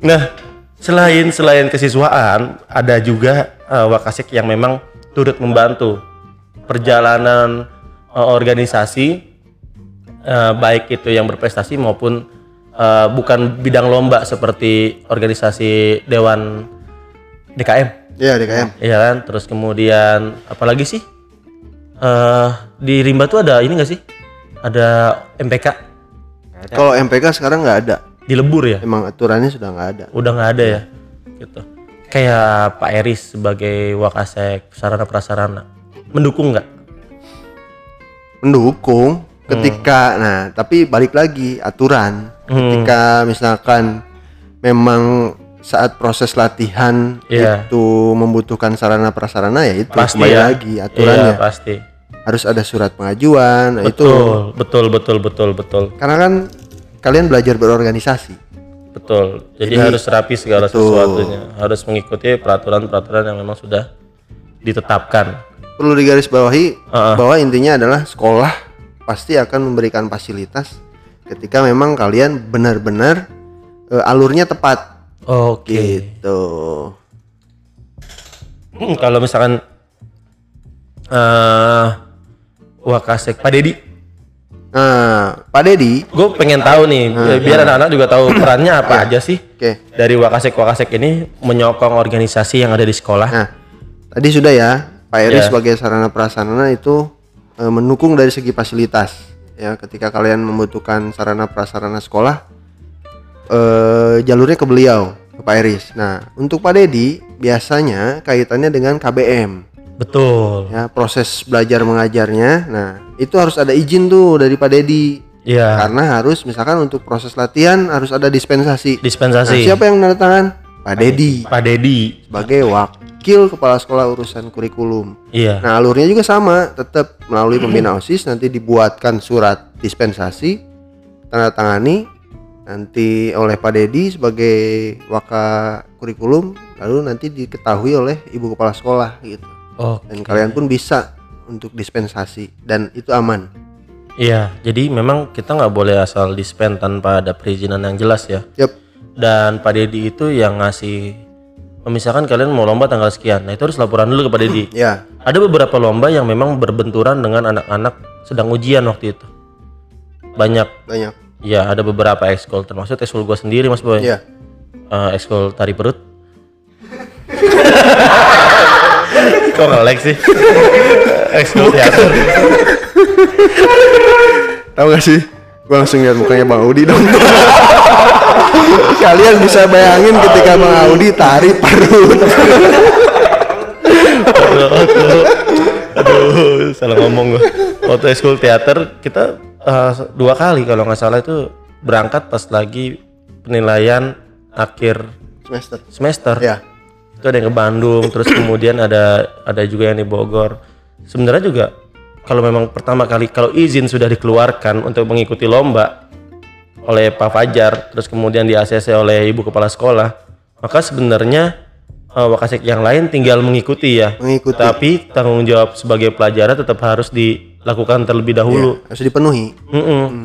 Nah, selain selain kesiswaan, ada juga uh, Wakasek yang memang turut membantu perjalanan uh, organisasi uh, baik itu yang berprestasi maupun uh, bukan bidang lomba seperti organisasi Dewan DKM. Iya DKM. Iya kan? Terus kemudian apalagi sih? eh di Rimba tuh ada ini gak sih? Ada MPK Kalau MPK sekarang nggak ada. Di Lebur ya? Emang aturannya sudah nggak ada. Udah nggak ada ya? Gitu. Kayak Pak Eris sebagai Wakasek sarana prasarana mendukung nggak? Mendukung ketika nah tapi balik lagi aturan ketika misalkan memang saat proses latihan Iya. itu membutuhkan sarana prasarana ya itu Pasti kembali ya. lagi aturannya Iya, pasti. harus ada surat pengajuan nah, itu Betul, betul, betul, betul, betul, karena kan kalian belajar berorganisasi betul. Jadi, Jadi, harus rapi segala betul. sesuatunya, harus mengikuti peraturan-peraturan yang memang sudah ditetapkan. perlu digarisbawahi Heeh. bahwa intinya adalah sekolah pasti akan memberikan fasilitas ketika memang kalian benar-benar eh, alurnya tepat Oke. gitu Hmm, kalau misalkan eh Wakasek Pak Dedi, nah Pak Dedi gue pengen tahu nih, biar anak-anak juga tahu perannya apa aja sih oke dari Wakasek Wakasek ini menyokong organisasi yang ada di sekolah. Nah, tadi sudah ya, Pak Eri Ya. sebagai sarana prasarana itu eh, mendukung dari segi fasilitas. Ya, ketika kalian membutuhkan sarana prasarana sekolah, eh, jalurnya ke beliau, ke Pak Eris. Nah, untuk Pak Dedi biasanya kaitannya dengan KBM. Betul. Ya, proses belajar mengajarnya. Nah, itu harus ada izin tuh dari Pak Dedi. Iya. Karena harus misalkan untuk proses latihan harus ada dispensasi. Nah, Dispensasi. siapa yang menandatangan? tangan? Pak Dedi Pak Dedi. sebagai wakil kepala sekolah urusan kurikulum. Iya. Nah, alurnya juga sama, tetap melalui pembina OSIS nanti dibuatkan surat dispensasi tanda tangani nanti oleh Pak Dedi sebagai waka kurikulum lalu nanti diketahui oleh ibu kepala sekolah gitu. Oke. Dan kalian pun bisa untuk dispensasi dan itu aman. Iya. Jadi memang kita nggak boleh asal dispen tanpa ada perizinan yang jelas ya. Yap. Dan Pak Dedi itu yang ngasih misalkan kalian mau lomba tanggal sekian, nah itu harus laporan dulu ke Pak Dedi. Ya, Ada beberapa lomba yang memang berbenturan dengan anak-anak sedang ujian waktu itu. Banyak. banyak. Ya, ada beberapa ekskul termasuk ekskul gua sendiri Mas Boy. Ya. Eh, ekskul tari perut. Kok ngelek sih? ekskul teater. Tahu gak sih? Gua langsung lihat mukanya Bang Audi dong. Kalian bisa bayangin ketika Bang Audi tari perut. Aduh, salah ngomong gua. Waktu ekskul teater kita eh, dua kali kalau nggak salah itu berangkat pas lagi penilaian akhir Semester. semester. Ya. Itu ada yang ke Bandung, terus kemudian ada ada juga yang di Bogor. Sebenarnya juga kalau memang pertama kali kalau izin sudah dikeluarkan untuk mengikuti lomba oleh Pak Fajar, terus kemudian di ACC oleh Ibu Kepala Sekolah, maka sebenarnya eh, Wakasek yang lain tinggal mengikuti ya. Mengikuti. Tapi tanggung jawab sebagai pelajaran tetap harus dilakukan terlebih dahulu. Harus dipenuhi. Mm-mm.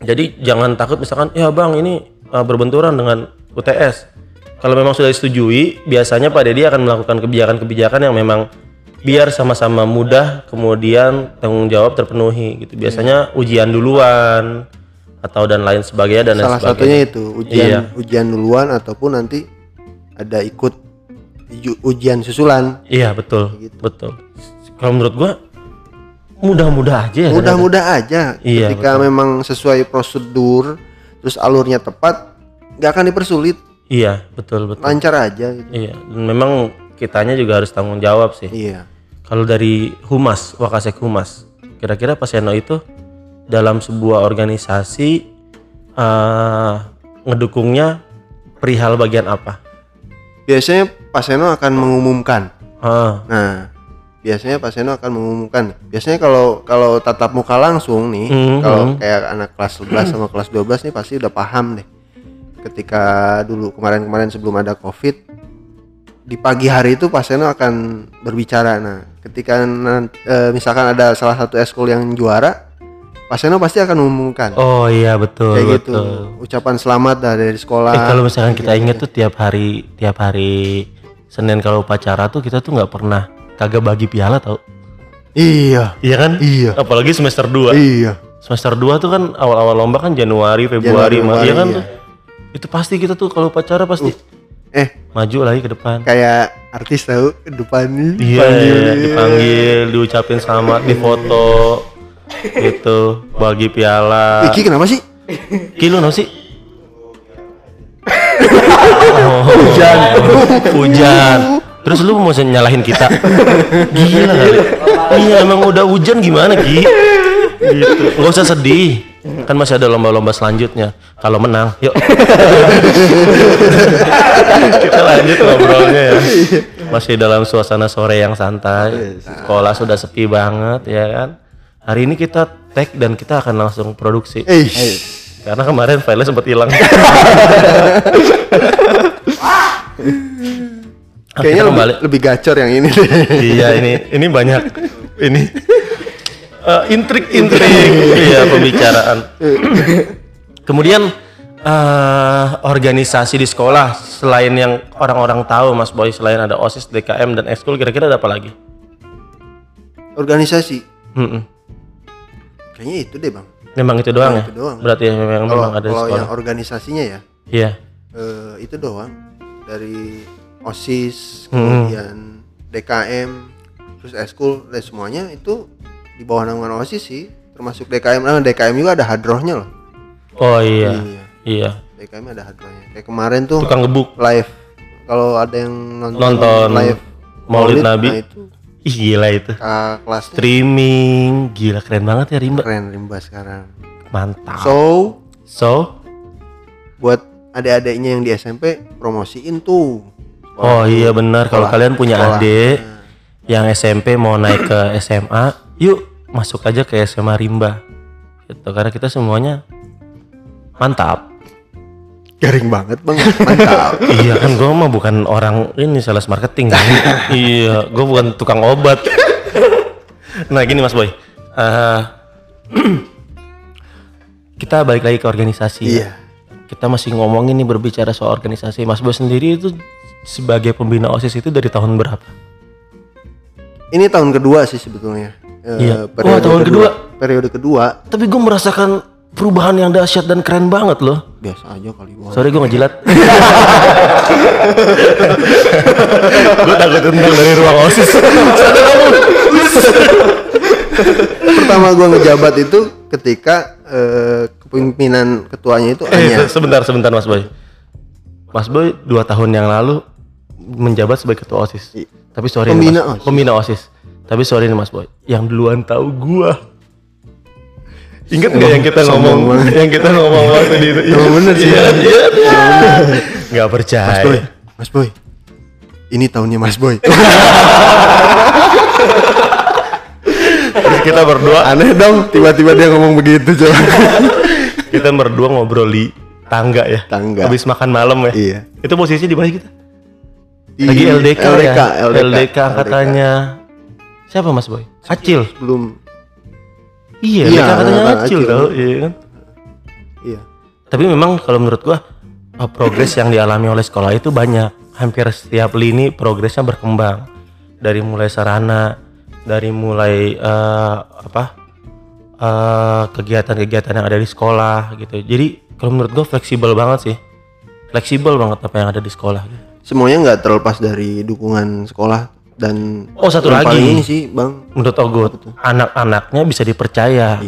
Jadi jangan takut misalkan ya bang ini uh, berbenturan dengan UTS. Kalau memang sudah disetujui, biasanya Pak Dedi akan melakukan kebijakan-kebijakan yang memang biar sama-sama mudah, kemudian tanggung jawab terpenuhi gitu. Biasanya ujian duluan atau dan lain sebagainya dan lain Salah sebagainya. satunya itu ujian Iya. ujian duluan ataupun nanti ada ikut ujian susulan. Iya betul, Gitu. betul. Kalau menurut gua mudah-mudah aja ya. Mudah-mudah aja Iya, ketika memang sesuai prosedur terus alurnya tepat nggak akan dipersulit, Iya betul betul. lancar aja gitu. Iya, dan memang kitanya juga harus tanggung jawab sih. Iya. Kalau dari humas, Wakasek Humas, kira-kira Pak Seno itu dalam sebuah organisasi eh, ngedukungnya perihal bagian apa? Biasanya Pak Seno akan mengumumkan. Ah, Nah, biasanya Pak Seno akan mengumumkan. Biasanya kalau kalau tatap muka langsung nih, Mhm. kalau kayak anak kelas 11 sama kelas 12 nih pasti udah paham deh. Ketika dulu kemarin-kemarin sebelum ada Covid di pagi hari itu Pak Seno akan berbicara. Nah, ketika eh, misalkan ada salah satu eskul yang juara, Pak Seno pasti akan mengumumkan Oh iya betul kayak gitu. betul. Ucapan selamat dari sekolah. Eh kalau misalkan kita inget tuh tiap hari tiap hari Senin kalau upacara tuh kita tuh nggak pernah kagak bagi piala tau. Iya. Iya kan? Iya. Apalagi semester 2. Iya. Semester 2 tuh kan awal-awal lomba kan Januari, Januari, Februari, Ma- iya kan iya. tuh. Itu pasti kita tuh kalau upacara pasti Eh, maju lagi ke depan. kayak artis tahu depan. Iya, dipanggil, diucapin selamat, difoto, gitu, bagi piala. Iki kenapa sih? Kilo no sih? Oh, hujan. Hujan. Terus lu mau nyalahin kita? Gila kali. Iya emang udah hujan gimana Ki? Gitu. Nggak usah sedih. Kan masih ada lomba-lomba selanjutnya. Kalau menang, yuk. kita lanjut ngobrolnya ya. Masih dalam suasana sore yang santai. Sekolah sudah sepi banget ya kan. Hari ini kita tag dan kita akan langsung produksi. Eh, Karena kemarin filenya sempat hilang. Kayaknya kita lebih, kembali. lebih gacor yang ini iya ini ini banyak ini eh, intrik-intrik iya pembicaraan. Kemudian eh, organisasi di sekolah selain yang orang-orang tahu Mas Boy selain ada OSIS, DKM dan ekskul kira-kira ada apa lagi? Organisasi. Mm-mm. Kayaknya itu deh, Bang. Memang itu doang ya? itu doang. Berarti ya memang, Kalau memang ada di kalau sekolah. yang organisasinya ya, Iya. eh, itu doang. Dari OSIS, Hmm. kemudian DKM, terus eskul dan semuanya itu di bawah naungan OSIS sih. Termasuk DKM, nah DKM juga ada hadrohnya loh. Oh iya. Iya. Iya. DKM ada hadrohnya. Kayak kemarin tuh Tukang gebuk. live. Kalau ada yang nonton, Nonton live Maulid Nabi. nah itu Ih gila itu. kelasnya Streaming, gila keren banget ya Rimba. keren Rimba sekarang. Mantap. So, So, buat adik-adiknya yang di SMP promosiin tuh. oh iya benar kalau kalian punya Sekolah. adik yang SMP mau naik ke SMA, yuk masuk aja ke SMA Rimba. Gitu karena kita semuanya mantap. Garing banget bang, mantap. iya kan gue mah bukan orang ini sales marketing kan. iya, gue bukan tukang obat. nah gini Mas Boy, Eh, kita balik lagi ke organisasi. ya. Iya. Kita masih ngomongin nih berbicara soal organisasi. Mas Boy sendiri itu sebagai pembina osis itu dari tahun berapa? Ini tahun kedua sih sebetulnya. Eh, Iya. Oh, tahun kedua. Periode kedua Tapi gue merasakan perubahan yang dahsyat dan keren banget loh. biasa aja kali bang. Sorry gue ngejilat. gue takut tendang dari ruang osis. Pertama gua ngejabat itu ketika eh, kepemimpinan ketuanya itu Eh, Anya. sebentar, sebentar Mas Boy. Mas Boy dua tahun yang lalu menjabat sebagai ketua osis. I- Tapi sorry nih, Pembina Mas, OSIS. pembina osis. Tapi sorry nih Mas Boy, yang duluan tahu gua. Ingat nggak yang kita ngomong, banget. yang kita ngomong waktu di itu? Emang bener sih. Iya, iya, iya. Nggak Mas percaya. Boy, Mas Boy. Ini tahunnya Mas Boy. Terus kita berdua, Aneh dong, tiba-tiba dia ngomong begitu coba. kita berdua ngobrol di tangga ya. Tangga. Habis makan malam ya. Iya. Itu posisi di mana kita? Di Lagi LDK, LDK, ya? LDK, angkatannya siapa Mas Boy? Acil. belum Iya, Iya, LDK angkatan Acil tau, iya kan? iya. Tapi memang kalau menurut gua uh, progres yang dialami oleh sekolah itu banyak. Hampir setiap lini progresnya berkembang. Dari mulai sarana, dari mulai eh, apa? eh, kegiatan-kegiatan yang ada di sekolah gitu. Jadi kalau menurut gua fleksibel banget sih. Fleksibel banget apa yang ada di sekolah gitu. Semuanya nggak terlepas dari dukungan sekolah dan Oh, satu lagi. ini sih, Bang. Menurut Ogut, anak-anaknya bisa dipercaya.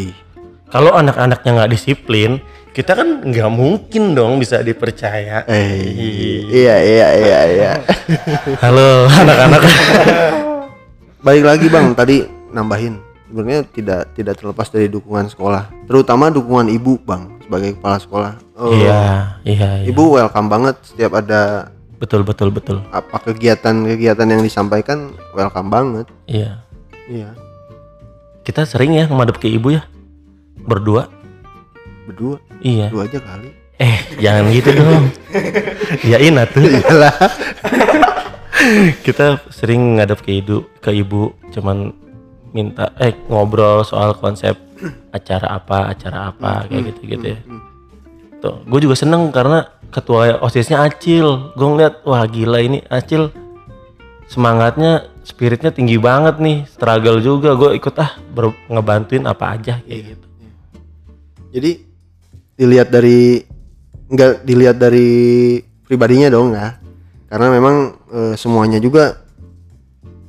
Kalau anak-anaknya nggak disiplin, kita kan nggak mungkin dong bisa dipercaya. Eh, iya iya iya iya. Halo anak-anak. Balik lagi Bang, tadi nambahin. Sebenarnya tidak tidak terlepas dari dukungan sekolah, terutama dukungan ibu, Bang, sebagai kepala sekolah. Oh, iya, iya, iya. Ibu welcome banget setiap ada Betul, betul, betul. apa kegiatan-kegiatan yang disampaikan welcome banget. Iya. Iya. Kita sering ya ngadep ke ibu ya. Berdua. Berdua, Iya. dua aja kali. Eh, jangan gitu dong. Iyain atuh. Iyalah. Kita sering ngadep ke ibu, ke ibu cuman minta eh ngobrol soal konsep acara apa acara apa kayak gitu gitu ya tuh gue juga seneng karena ketua osisnya Acil. Gue ngeliat wah gila ini Acil. Semangatnya spiritnya tinggi banget nih. Struggle juga gue ikut ah ber- ngebantuin apa aja kayak gitu. Jadi dilihat dari nggak dilihat dari pribadinya dong ya. Karena memang eh, semuanya juga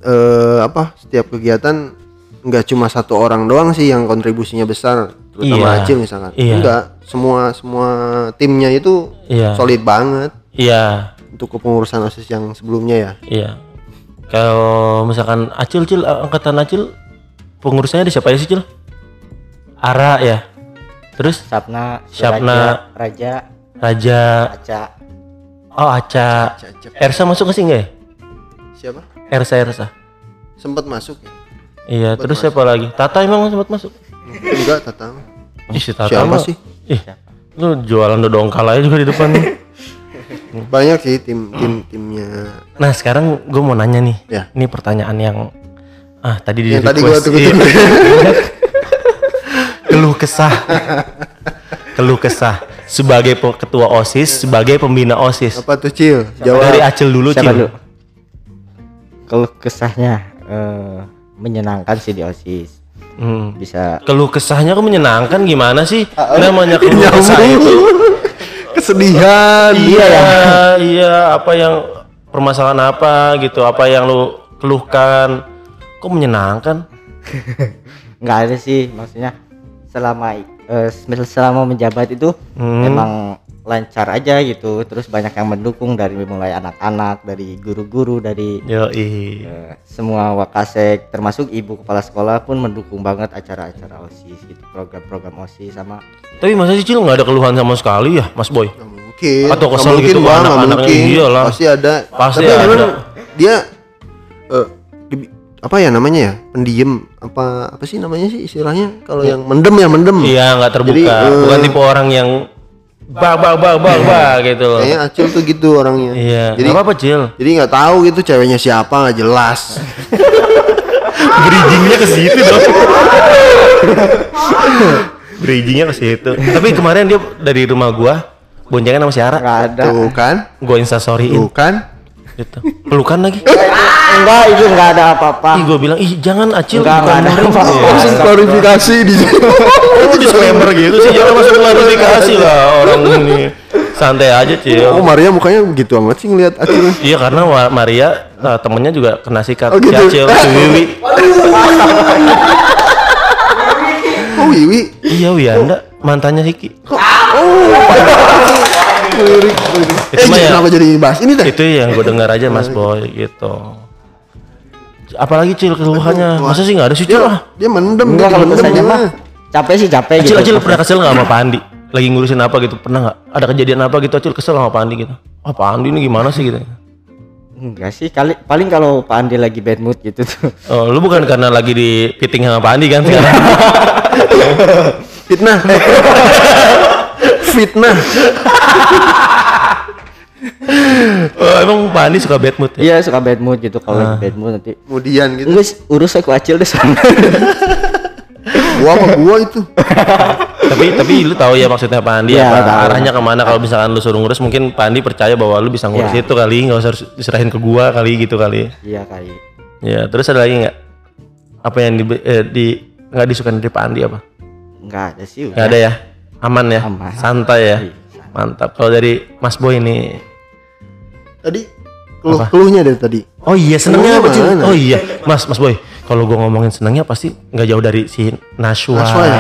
eh apa setiap kegiatan nggak cuma satu orang doang sih yang kontribusinya besar, terutama Iya. Acil misalkan. Iya. Enggak, semua semua timnya itu iya solid banget iya untuk kepengurusan OSIS yang sebelumnya ya. iya kalau misalkan Acil Cil angkatan Acil pengurusnya ada siapa aja sih Cil Ara ya terus Sapna, Syapna. Raja, Raja Aca, oh Aca. Ersa masuk ke sih nggak ya Siapa? Ersa Ersa Sempat masuk ya? iya terus siapa lagi Tata emang sempat masuk Enggak, Tatang. Ih, si Tata Siapa sih? ih lu jualan dodongkal aja juga di depan nih. Banyak sih tim tim timnya. nah sekarang gue mau nanya nih Ya. ini pertanyaan yang ah tadi di Yang tadi gua request. tunggu Iya. keluh kesah keluh kesah sebagai ketua osis sebagai pembina osis Apa tuh Cil? Jawab. dari Acil dulu Siapa Cil dulu? Kalau kesahnya eh, menyenangkan sih di OSIS. Hmm. Bisa. Keluh kesahnya kok menyenangkan? Gimana sih namanya keluh kesah itu? Kesedihan. iya iya. apa yang permasalahan apa gitu? Apa yang lu keluhkan? Kok menyenangkan? Nggak ada sih maksudnya selama eh, selama menjabat itu Hmm. emang lancar aja gitu terus banyak yang mendukung dari mulai anak-anak dari guru-guru dari yo eh, semua wakasek termasuk ibu kepala sekolah pun mendukung banget acara-acara osis gitu program-program osis sama tapi masa sih nggak ada keluhan sama sekali ya Mas Boy mungkin. Atau kesel mungkin, gitu, Bang, nggak anak-anaknya. mungkin. Iyalah. Pasti ada. Pasti Tapi ada. memang dia eh, di- apa ya namanya ya? Pendiem apa apa sih namanya sih istilahnya? Kalau yang mendem ya mendem. iya nggak terbuka Jadi, eh, bukan tipe orang yang bah bah bah bah bah gitu loh. Kayaknya Acil tuh gitu orangnya. iya. Jadi nggak apa Cil. jadi nggak tahu gitu ceweknya siapa nggak jelas. bridgingnya ke situ dong. Bridgingnya ke situ. Tapi kemarin dia dari rumah gua boncengan sama si Ara. Nggak ada. Tuh kan? gua instastoryin Tuh kan? Gitu pelukan lagi enggak itu nggak ada apa-apa ih gua bilang ih jangan acil Enggak, bukan enggak ada murim." apa-apa. Iya. Langsung klarifikasi di sini. itu disclaimer gitu sih jangan masuk klarifikasi lah orang ini santai aja cil Oh Maria mukanya begitu amat sih ngelihat Acil. Iya karena Maria eh, temennya juga kena sikat Oh, gitu. Acil, si Wiwi. Oh Wiwi. Iya Wiyanda mantannya Hiki. Lirik, Eh mah ya. kenapa jadi bahas ini teh? Itu yang gue dengar aja Mas Boy gitu. Apalagi Cil keluhannya. Masa sih nggak ada sih Cil Dia, ah? dia mendem, enggak dia kalau dia mah mah. capek sih capek Acil gitu Acil pernah kesel nggak sama Pak Andi? Lagi ngurusin apa gitu? Pernah nggak? Ada kejadian apa gitu Acil kesel sama Pak Andi gitu? Ah Pak Andi ini gimana sih gitu? enggak sih kali paling kalau Pak Andi lagi bad mood gitu tuh Oh, lu bukan karena lagi di fitting sama Pak Andi kan sekarang? Fitnah. Fitnah. oh, emang Pak Andi suka bad mood ya? iya suka bad mood gitu kalau lagi bad mood nanti Kemudian gitu. enggak urus aku acil deh sana Gua sama gua itu. tapi tapi lu tahu ya maksudnya Pak Andi Iya, apa tahu. arahnya ke mana kalau misalkan lu suruh ngurus mungkin Pak Andi percaya bahwa lu bisa ngurus Iya. itu kali nggak usah diserahin ke gua kali gitu kali iya kali ya terus ada lagi nggak apa yang di, eh, di nggak disukain dari Pak Andi apa enggak ada sih nggak ada ya aman ya Aman. santai ya Iya, mantap kalau dari Mas Boy ini Tadi keluh keluhnya dari tadi. oh iya senengnya apa? Gimana? oh iya Mas Mas Boy kalau gua ngomongin senengnya pasti nggak jauh dari si Nashwa, Nashwa ya?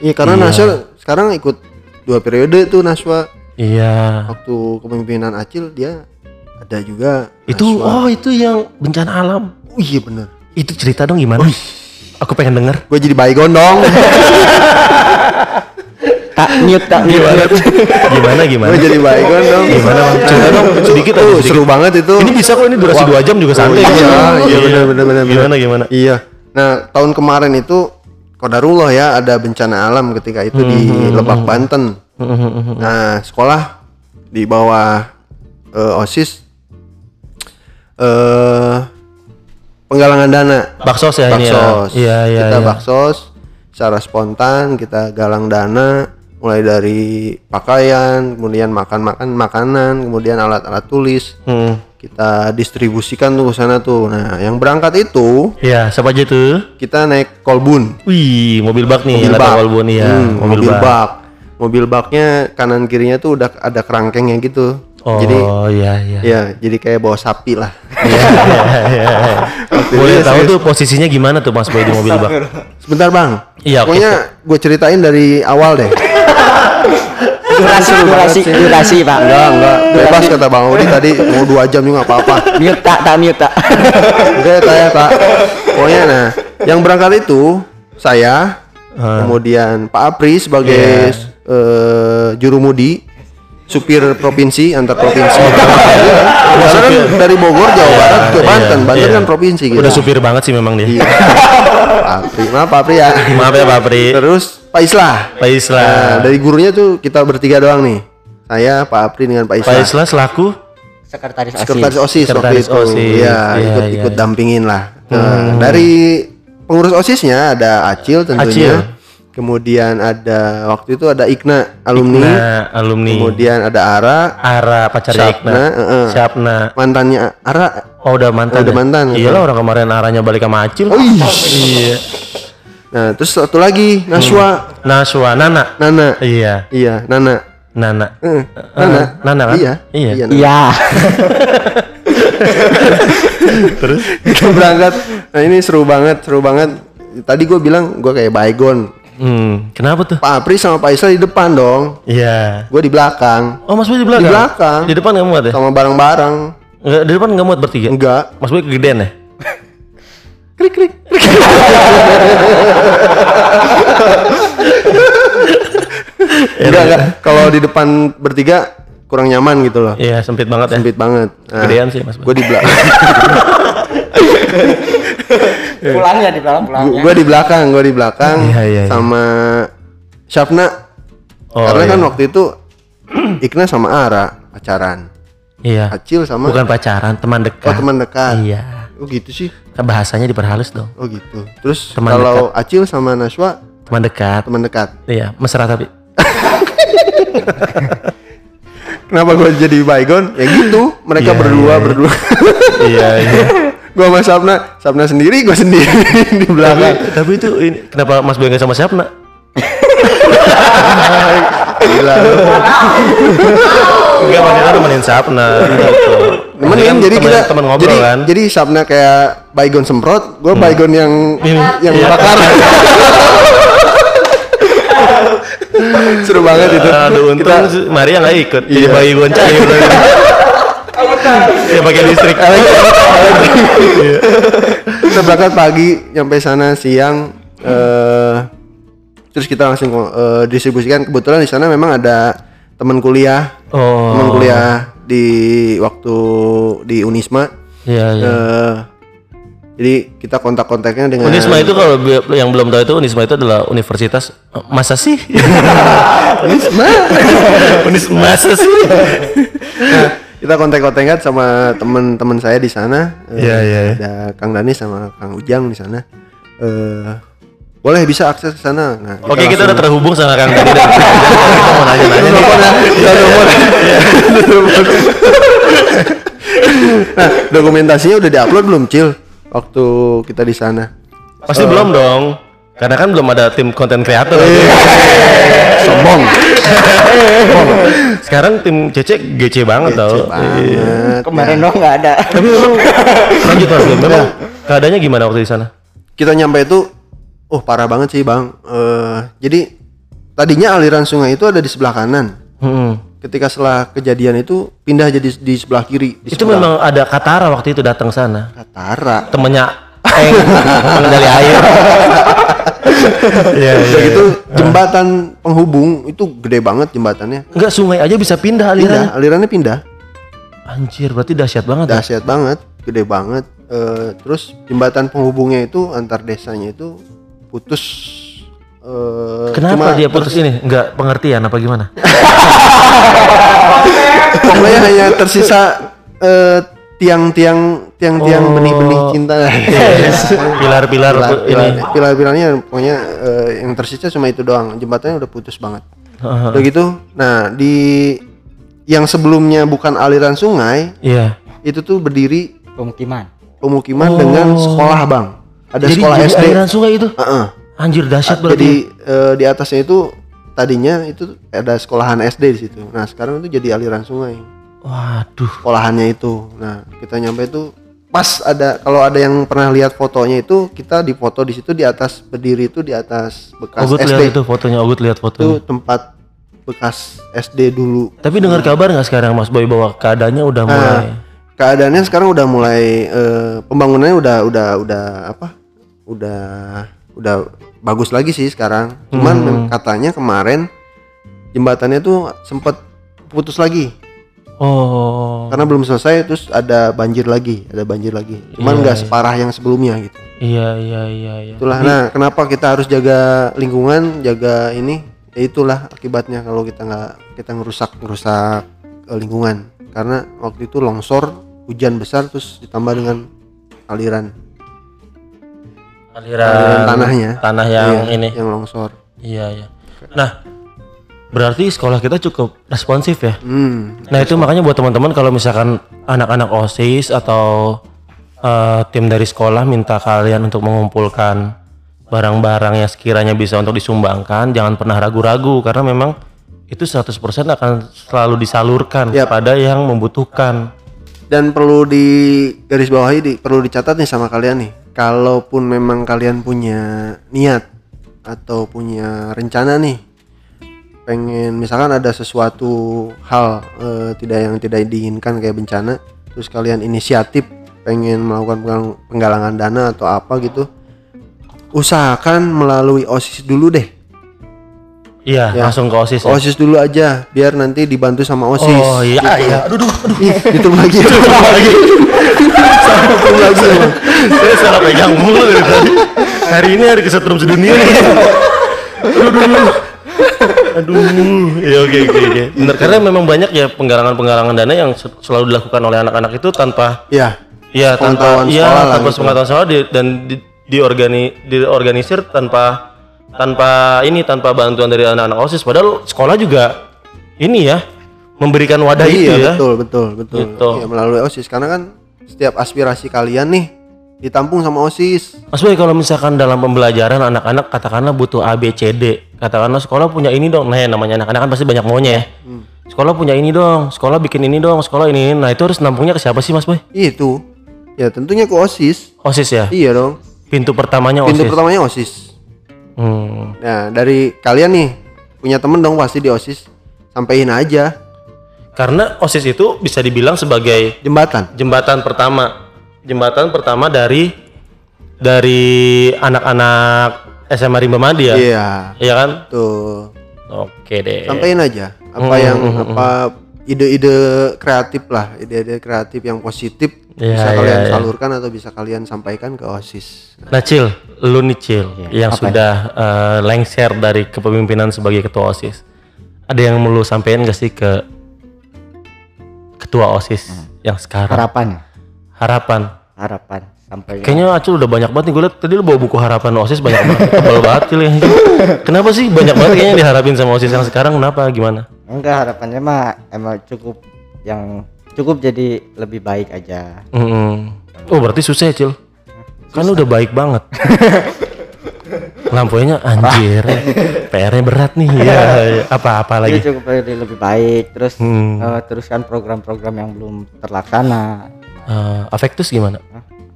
Iya karena Naswa sekarang ikut dua periode tuh Naswa. iya Waktu kepemimpinan Acil dia ada juga. itu Naswa. oh itu yang bencana alam Oh iya bener. itu cerita dong gimana aku pengen denger Gue jadi baygon dong. tak mute tak mute gimana gimana gimana Gue jadi baygon dong. gimana cerita dong sedikit aja Oh, sedikit. seru banget itu. ini bisa kok ini durasi dua jam juga Oh, santai iya, kok. iya benar benar benar. gimana gimana Iya. Nah, tahun kemarin itu Kodarullah ya ada bencana alam ketika itu di Hmm, Lebak Banten. Nah, sekolah di bawah eh, OSIS eh penggalangan dana. baksos ya ini ya Baksos. iya iya Kita iya. baksos secara spontan kita galang dana mulai dari pakaian, kemudian makan-makan makanan, kemudian alat-alat tulis. Hmm. Kita distribusikan tuh ke sana tuh. Nah, yang berangkat itu Ya, siapa aja tuh? kita naik kolbun. Wih, mobil bak nih, mobil bak. Walbon ya, Hmm, mobil, mobil bak. bak. Mobil baknya kanan kirinya tuh udah ada kerangkengnya gitu. Oh, Jadi iya iya. ya, jadi kayak bawa sapi lah. Iya, iya, iya. Waktu Boleh itu tahu serius. tuh posisinya gimana tuh Mas Boy di mobil bak? Sebentar bang. Iya, oke. Pokoknya gue ceritain dari awal deh. durasi durasi durasi pak Enggak, enggak. Bebas kata Bang Odi tadi mau dua jam juga apa-apa. mute tak tak mute tak Udah tanya tak. Pokoknya nah, yang berangkat itu saya, Ah. kemudian Pak Apri sebagai Iya. eh, juru mudi, supir provinsi antar provinsi. Oh, Karena kan dari Bogor Jawa Barat ke iya, Banten, Banten iya. kan provinsi gitu. Udah supir banget sih memang dia. Iya. Pak Apri, maaf Pak Apri ya. Maaf ya Pak Pri. Terus Pak Islah. Pak Islah. Nah, dari gurunya tuh kita bertiga doang nih. Saya, Pak Apri dengan Pak Islah. Pak Islah selaku sekretaris osis Sekretaris OSIS waktu Sekretaris itu. OSIS. Iya, Iya, ikut iya, ikut iya. dampingin lah. Nah, dari pengurus OSISnya ada Acil tentunya. Acil. Kemudian ada waktu itu ada Ikna alumni. Nah, alumni. Kemudian ada Ara, Ara pacarnya Ikna. Syapna, heeh. Syapna. mantannya Ara. Oh udah mantan. Oh, udah ya? mantan. Iyalah orang kemarin Aranya balik sama Acil. Oh, iya. Iya. Nah, terus satu lagi Naswa, Naswa Nana. Nana. Iya. Iya, Nana. Nana. Eh, Eh, Nana kan? Iya. Iya. Nana. iya Terus Kita berangkat. Nah, ini seru banget, seru banget. Tadi gue bilang gue kayak baygon. Hmm, kenapa tuh? Pak Apri sama Pak Isla di depan dong. Iya. Gue di belakang. Oh Mas Boy di belakang? Di belakang. Di depan nggak muat ya? Sama barang-barang. Nggak, di depan nggak muat bertiga? Enggak. Mas Boy kegedean ya? Krik krik. enggak enggak. Kalau di depan bertiga kurang nyaman gitu loh. Iya sempit banget ya. Sempit banget. Nah, Kegedean sih Mas. Gue di belakang. pulangnya di belakang pulangnya gue di belakang. Gue di belakang. Iya, iya, iya. Sama Syafna. Oh, Karena kan iya. waktu itu Ikna sama Ara pacaran. Iya. Acil sama Bukan pacaran, teman dekat. oh teman dekat. Iya. Oh gitu sih. Kan bahasanya diperhalus dong. Oh gitu. Terus Teman kalau Acil sama Naswa Teman dekat. teman dekat. Iya, mesra tapi. Kenapa gue jadi baygon? Ya gitu. Mereka Iya, berdua iya, iya. berdua. iya, iya. Gue sama Sapna, Sapna sendiri, gue sendiri di tapi, belakang. tapi itu ini, kenapa Mas nggak sama siapa nak? Gila. Enggak maksudnya nemenin Sapna gitu. Kan jadi temen- kita temen ngobrol jadi, kan. jadi Sapna kayak baygon semprot, gue baygon yang Ini, yang iya. bakar. Seru banget itu. Aduh, untung kita Maria nggak ikut. Jadi Iya. bagi gitu. ya pakai listrik. kita berangkat pagi, nyampe sana siang. eh terus kita langsung eh, distribusikan. Kebetulan di sana memang ada teman kuliah, Oh. teman kuliah di waktu di Unisma. Iya, iya. Eh, jadi kita kontak-kontaknya dengan Unisma itu kalau yang belum tahu itu Unisma itu adalah universitas masa sih? Unisma. Unisma masa sih? Nah, kita kontak-kontakan sama teman-teman saya di sana. Eh, Iya, iya, iya. Ada Kang Dani sama Kang Ujang di sana. Eh, boleh bisa akses ke sana. Nah, Oke, kita udah terhubung sama Kang Dani dan kita mau nanya-nanya ya, nah, dokumentasinya udah diupload belum, Cil? Waktu kita di sana. Pasti belum dong. Karena kan belum ada tim konten kreator. Sombong. Sekarang tim Cece GC banget tau. Iya. Banget. kemarin doang nggak ada Tapi memang lanjut mas, memang keadaannya gimana waktu di sana? Kita nyampe itu, oh parah banget sih, Bang. Eh, jadi tadinya aliran sungai itu ada di sebelah kanan. Hmm. Ketika setelah kejadian itu pindah jadi di sebelah kiri. Di Itu sebelah memang ada Katara waktu itu datang sana. Katara. Temennya Eng pengendali air. Udah gitu jembatan penghubung itu gede banget jembatannya. Enggak sungai aja bisa pindah Pindah, alirannya. alirannya pindah. Anjir, berarti dahsyat banget. ya? Dahsyat banget, gede banget. Eh, terus jembatan penghubungnya itu antar desanya itu putus. eh, Kenapa cuma dia putus ini? Enggak pengertian apa gimana? Pokoknya hanya tersisa eh, tiang-tiang tiang-tiang Oh. benih-benih cinta. Pilar-pilar Pilar- ini. pilar- pilar-pilarnya pokoknya eh, yang tersisa cuma itu doang. Jembatannya udah putus banget. Heeh. Udah gitu. Nah, di yang sebelumnya bukan aliran sungai, Iya. itu tuh berdiri pemukiman pemukiman Oh. dengan sekolah, Bang. Ada Jadi, sekolah jadi SD. aliran sungai itu. Heeh. Anjir dahsyat Jadi berarti. eh, di atasnya itu tadinya itu ada sekolahan SD di situ. Nah, sekarang itu jadi aliran sungai. Waduh. Sekolahannya itu. Nah, kita nyampe itu pas ada kalau ada yang pernah lihat fotonya itu kita di foto di situ di atas berdiri itu di atas bekas Ogut SD. lihat itu fotonya, Ogut lihat itu fotonya. tempat bekas SD dulu. Tapi dengar kabar nggak sekarang Mas Boy bahwa keadaannya udah mulai Keadaannya sekarang udah mulai eh, pembangunannya udah udah udah apa? Udah udah bagus lagi sih sekarang. Cuman Hmm. katanya kemarin jembatannya tuh sempet putus lagi Oh. karena belum selesai terus ada banjir lagi, ada banjir lagi. Cuman Iya, nggak iya. separah yang sebelumnya gitu. Iya iya iya iya. Itulah nah kenapa kita harus jaga lingkungan, jaga ini ya itulah akibatnya kalau kita nggak kita ngerusak ngerusak eh, lingkungan karena waktu itu longsor hujan besar terus ditambah dengan aliran aliran, aliran tanahnya tanah yang Iya, ini. yang longsor Iya iya. Nah, berarti sekolah kita cukup responsif ya. hmm Nah itu makanya buat teman-teman kalau misalkan anak-anak osis atau eh, tim dari sekolah minta kalian untuk mengumpulkan barang-barang yang sekiranya bisa untuk disumbangkan, jangan pernah ragu-ragu karena memang itu 100% akan selalu disalurkan Yap. kepada yang membutuhkan. dan perlu di garis bawahi di, perlu dicatat nih sama kalian nih kalaupun memang kalian punya niat atau punya rencana nih pengen misalkan ada sesuatu hal eh, tidak yang tidak diinginkan kayak bencana terus kalian inisiatif pengen melakukan penggal- penggalangan dana atau apa gitu usahakan melalui osis dulu deh Iya, Ya. langsung ke osis. ya? osis dulu aja biar nanti dibantu sama osis Oh iya, iya. Aduh, aduh, aduh. Ditum lagi ditum lagi ditum lagi. Saya salah pegang mulu dari tadi. Hari ini hari kesetrum sedunia nih. Aduh, aduh. Aduh, ya oke oke oke. Benar karena memang banyak ya penggalangan-penggalangan dana yang se- selalu dilakukan oleh anak-anak itu tanpa ya ya tanpa ya tanpa gitu. pengetahuan sekolah di- dan di, diorgani diorganisir tanpa tanpa ini tanpa bantuan dari anak-anak OSIS padahal sekolah juga ini ya memberikan wadah itu iya ya. betul betul betul Gitu. Iya, melalui osis karena kan setiap aspirasi kalian nih ditampung sama osis Mas Boy kalau misalkan dalam pembelajaran anak-anak katakanlah butuh A B C D, katakanlah sekolah punya ini dong. Nah, ya, namanya anak-anak kan pasti banyak maunya ya. Sekolah punya ini dong, sekolah bikin ini dong, sekolah ini. ini. Nah, itu harus nampungnya ke siapa sih, Mas Boy? itu ya tentunya ke osis OSIS ya. iya dong Pintu pertamanya pintu OSIS. pertamanya osis Hmm. nah dari kalian nih punya temen dong pasti di osis sampein aja Karena OSIS itu bisa dibilang sebagai jembatan jembatan pertama. Jembatan pertama dari dari anak-anak SMA Rimba Madi ya. iya Iya kan? tuh Oke deh. sampein aja apa Hmm, yang hmm, hmm, apa ide-ide kreatif lah ide-ide kreatif yang positif Iya, bisa iya, kalian iya. salurkan atau bisa kalian sampaikan ke osis Nah Cil, lu nih Cil Iya, yang apa sudah eh, lengser dari kepemimpinan sebagai ketua OSIS. Ada yang mau lu sampein gak sih ke ketua OSIS yang sekarang? harapan Harapan. harapan sampai Kayaknya Acil udah banyak banget nih gue liat tadi lu bawa buku harapan OSIS banyak banget. Tebal banget ya. Kenapa sih banyak banget kayaknya diharapin sama OSIS yang sekarang kenapa gimana? enggak harapannya mah emang cukup yang cukup jadi lebih baik aja Mm-mm. Oh berarti susah ya Cil? Kan lu udah baik banget. Lampunya anjir, PR-nya berat nih ya. Apa-apa lagi? Cukup jadi lebih baik terus Hmm. eh, teruskan program-program yang belum terlaksana Eh, Afektus gimana?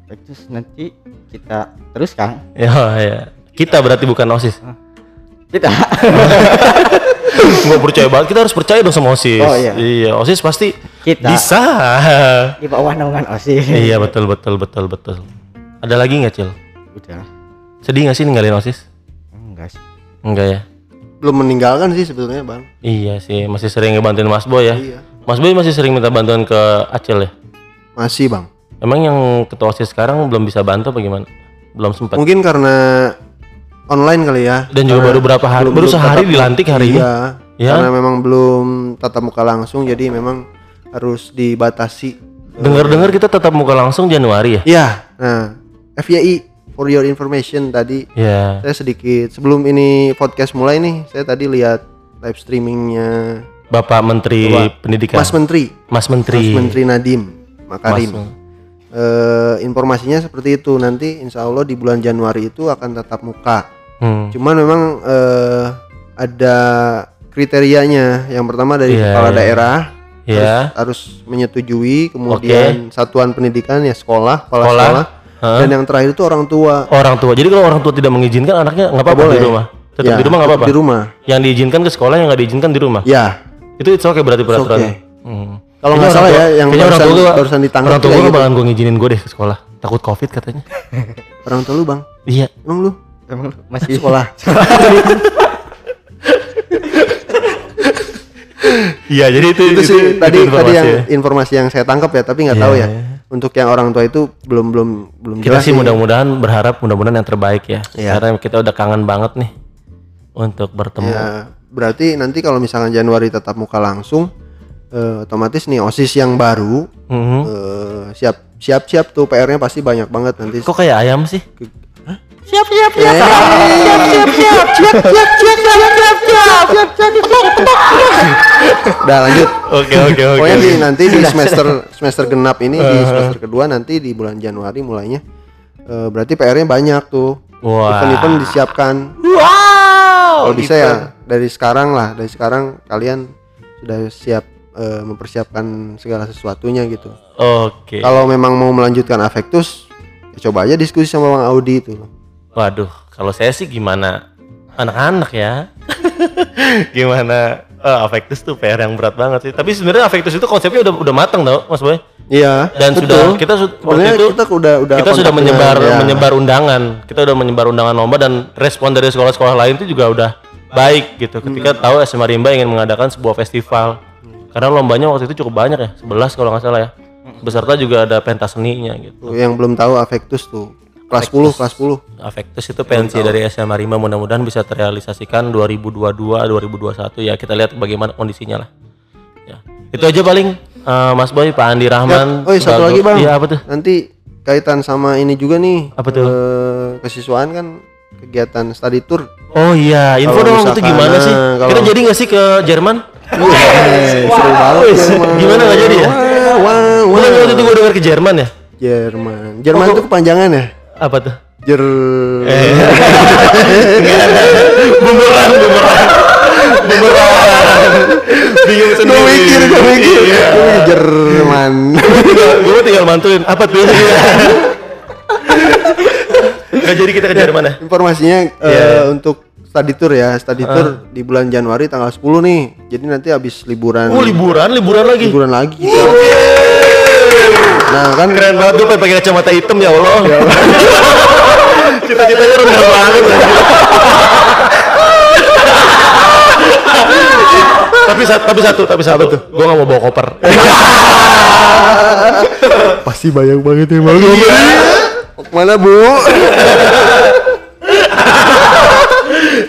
Terus nanti kita teruskan Ya, ya. Kita berarti bukan OSIS. kita Gak percaya banget. Kita harus percaya dong sama OSIS. Oh, iya. OSIS pasti Kita. bisa. di bawah naungan osis iya, betul betul betul betul. Ada lagi nggak, Cil? udah Sedih nggak sih ninggalin OSIS? enggak sih Enggak ya. belum meninggalkan sih sebetulnya bang Iya sih, masih sering ngebantuin Mas Boy ya. iya Mas Boy masih sering minta bantuan ke Acil ya. Masih bang Emang yang ketua OSIS sekarang belum bisa bantu apa gimana? Belum sempat. mungkin karena online kali ya Dan juga baru berapa hari? belum- Baru belum sehari tatap- dilantik hari ini. iya Ya. karena memang belum tatap muka langsung jadi memang harus dibatasi Dengar-dengar kita tetap muka langsung Januari ya? Iya. Nah, FYI for your information tadi Ya. saya sedikit sebelum ini podcast mulai nih, saya tadi lihat live streamingnya Bapak Menteri Coba. Pendidikan. Mas Menteri, Mas Menteri. Mas Menteri Nadim Makarim. Eh, informasinya seperti itu. Nanti insya Allah di bulan Januari itu akan tatap muka. Hmm. Cuman memang eh, ada kriterianya. Yang pertama dari Iya, kepala iya. daerah Ya. harus, harus menyetujui, kemudian satuan pendidikan ya sekolah, kepala Sekolah. sekolah, Hah? dan yang terakhir itu orang tua. Orang tua. Jadi kalau orang tua tidak mengizinkan anaknya nggak apa-apa di rumah. Tetap Ya, di rumah nggak tetap apa-apa. Di rumah. Yang diizinkan ke sekolah, yang nggak diizinkan di rumah. Ya. Itu it's okay berarti peraturannya. okay. Hmm. Kalau nggak salah ya, yang kayaknya orang barusan- tua barusan ditangkap Orang tua kayak gue gitu. bakalan gue ngizinin gue deh ke sekolah. Takut covid katanya. Orang tua lu bang, iya. emang lu Emang lu masih sekolah? Iya, jadi itu itu sih tadi tadi informasi yang ya. informasi yang saya tangkap ya, tapi nggak Iya, tahu ya. iya. Untuk yang orang tua itu belum belum belum Kita jelas sih mudah-mudahan berharap mudah-mudahan yang terbaik ya. Iya. Karena kita udah kangen banget nih untuk bertemu. Ya, berarti nanti kalau misalkan Januari tetap muka langsung, eh, otomatis nih osis yang baru Mhm. eh, siap siap siap tuh PR-nya pasti banyak banget nanti. Kok kayak ayam sih? Siap siap siap siap siap siap siap siap siap siap siap siap siap Udah lanjut. Oke oke oke. Pokoknya di, nanti di semester semester genap ini di semester kedua nanti di bulan Januari mulainya eh, berarti PR-nya banyak tuh. Wah. Event-event disiapkan. Wow. Kalau bisa ya dari sekarang lah, dari sekarang kalian sudah siap eh, mempersiapkan segala sesuatunya gitu. Oke. Kalau memang mau melanjutkan Avectus, ya coba aja diskusi sama Bang Audi itu. Waduh, kalau saya sih gimana? Anak-anak ya. gimana? Eh, Avectus tuh PR yang berat banget sih. Tapi sebenarnya Avectus itu konsepnya udah udah matang tau, Mas Boy. Iya. Dan betul. sudah kita su- waktu Pokoknya itu kita udah udah kita sudah menyebar ya. menyebar undangan. Kita udah menyebar undangan lomba dan respon dari sekolah-sekolah lain itu juga udah baik gitu. Ketika Hmm. tahu SMA Rimba ingin mengadakan sebuah festival. Karena lombanya waktu itu cukup banyak ya, 11 kalau nggak salah ya. Beserta juga ada pentas seninya gitu. Yang belum tahu Avectus tuh kelas 10 kelas 10 Avectus itu pensi dari SMA Rimba mudah-mudahan bisa terrealisasikan 2022 2021 ya kita lihat bagaimana kondisinya lah. Ya. Itu aja paling eh, Mas Boy, Pak Andi Rahman. oh iya, satu lagi bang Iya apa tuh? nanti kaitan sama ini juga nih Apa tuh? eh, kesiswaan kan kegiatan study tour Oh iya, info dong itu gimana sih? kalau- Kita jadi nggak sih ke Jerman? Eh, seru banget Jerman. gimana nggak jadi ya? wah wah, Wah, wah. waktu itu gue dengar ke Jerman ya? Jerman Jerman Oh, itu kepanjangan ya Apa tuh? Jer Eh. bumerang, bumerang, bumerang. Bingung sendiri. gue mikir gue mikir Iya. Mikir Jerman gue tinggal mantuin apa tuh Gak jadi kita ke Jerman ya informasinya eh, Iya, iya. untuk study tour ya study tour di bulan Januari tanggal 10 nih. Jadi nanti habis liburan oh liburan liburan lagi? Liburan lagi. Kita. nah kan keren banget gue pengen pakai kacamata hitam ya Allah. Cita-citanya rendah banget tapi satu tapi satu tapi satu. Gue gak mau bawa koper. Pasti banyak banget yang mau Mau ke mana bu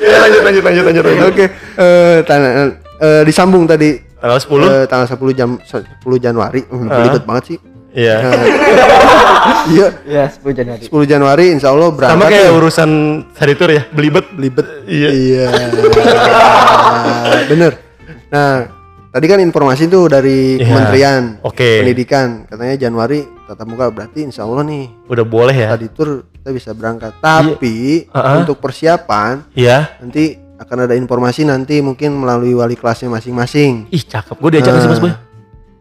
ya, lanjut lanjut lanjut lanjut lanjut. Oke eh, tan- eh, disambung tadi. Tanggal 10 eh, tanggal 10 jam 10 Januari. Hmm, belibet banget sih. Iya. Iya. Ya 10 Januari. 10 Januari insya Allah berangkat sama kayak nih. urusan saritur ya belibet. Belibet. Iya. iya. Bener. Nah tadi kan informasi tuh dari Iya. Kementerian Oke. Pendidikan. Katanya Januari tatap muka berarti insya Allah nih udah boleh ya. tadi tur kita bisa berangkat. Tapi Uh-uh. untuk persiapan iya. nanti akan ada informasi nanti mungkin melalui wali kelasnya masing-masing. Ih cakep. Gue diajak nggak sih mas boy?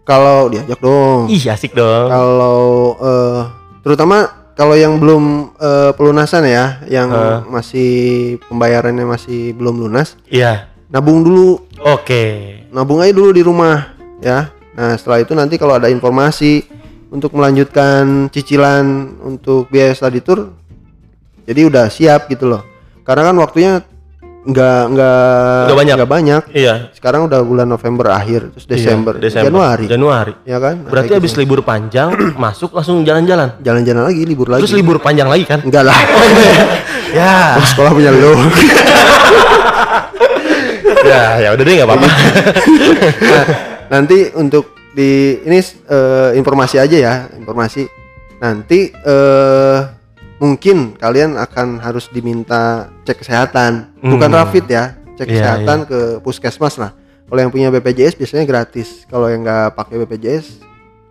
Kalau diajak dong. Ih asik dong. Kalau eh, terutama kalau yang belum eh, pelunasan ya yang Uh. masih pembayarannya masih belum lunas iya. nabung dulu. Oke. Nabung aja dulu di rumah ya. Nah setelah itu nanti kalau ada informasi untuk melanjutkan cicilan untuk biaya study tour jadi udah siap gitu loh. Karena kan waktunya nggak nggak Nggak banyak. nggak banyak. Iya. Sekarang udah bulan November akhir terus Desember, Iya, Desember. Januari. Januari. Ya kan? Nah, berarti habis gitu. libur panjang masuk langsung jalan-jalan? Jalan-jalan lagi libur lagi. Terus libur panjang lagi kan? Enggak lah. Ya. Sekolah punya lo. Ya ya udah deh nggak apa-apa. Nah, nanti untuk di ini eh, informasi aja ya, informasi. Nanti eh mungkin kalian akan harus diminta cek kesehatan, bukan Hmm. rapid ya, cek Iya, kesehatan ke puskesmas lah. Kalau yang punya BPJS biasanya gratis. Kalau yang nggak pakai BPJS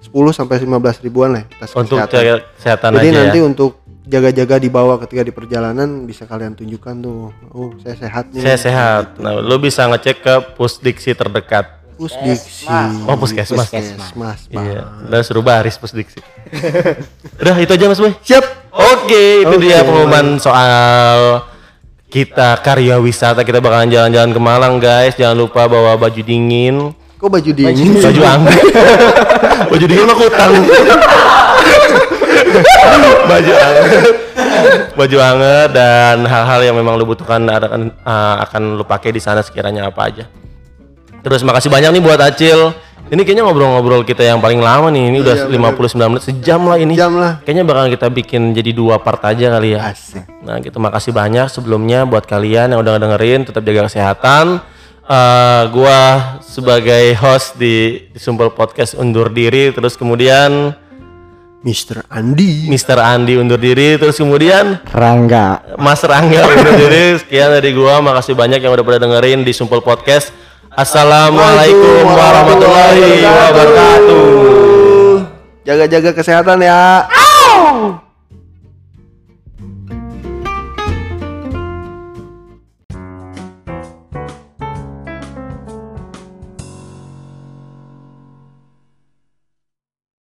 10 sampai 15 ribuan lah tes Untuk kesehatan. jaga kesehatan Jadi aja nanti ya. untuk jaga-jaga di bawah ketika di perjalanan bisa kalian tunjukkan tuh, oh saya sehat nih. Saya sehat. Nah, lu bisa ngecek ke pusdiksi terdekat. Pusdiksi. Oh, puskesmas. Puskesmas. Iya, udah suruh baris pusdiksi. udah itu aja Mas Boy. Siap. Oke, itu Oke. dia pengumuman soal kita karya wisata kita bakalan jalan-jalan ke Malang guys. Jangan lupa bawa baju dingin, Kok baju dingin? baju hangat. baju dingin mah kutang. baju hangat. Baju hangat dan hal-hal yang memang lu butuhkan akan uh, akan lu pakai di sana sekiranya apa aja. Terus makasih banyak nih buat Acil. Ini kayaknya ngobrol-ngobrol kita yang paling lama nih. Ini udah Iya, 59 menit sejam lah ini. Jam lah. Kayaknya bakal kita bikin jadi dua part aja kali ya. Asik. Nah, gitu makasih banyak sebelumnya buat kalian yang udah dengerin, tetap jaga kesehatan. Eh, gua sebagai host di, di Sumpel Podcast undur diri, terus kemudian Mr. Andi. Mr. Andi undur diri, terus kemudian Rangga Mas Rangga undur diri. Sekian dari gua, makasih banyak yang udah pada dengerin di Sumpel Podcast. Assalamualaikum warahmatullahi wabarakatuh. Jaga-jaga kesehatan ya.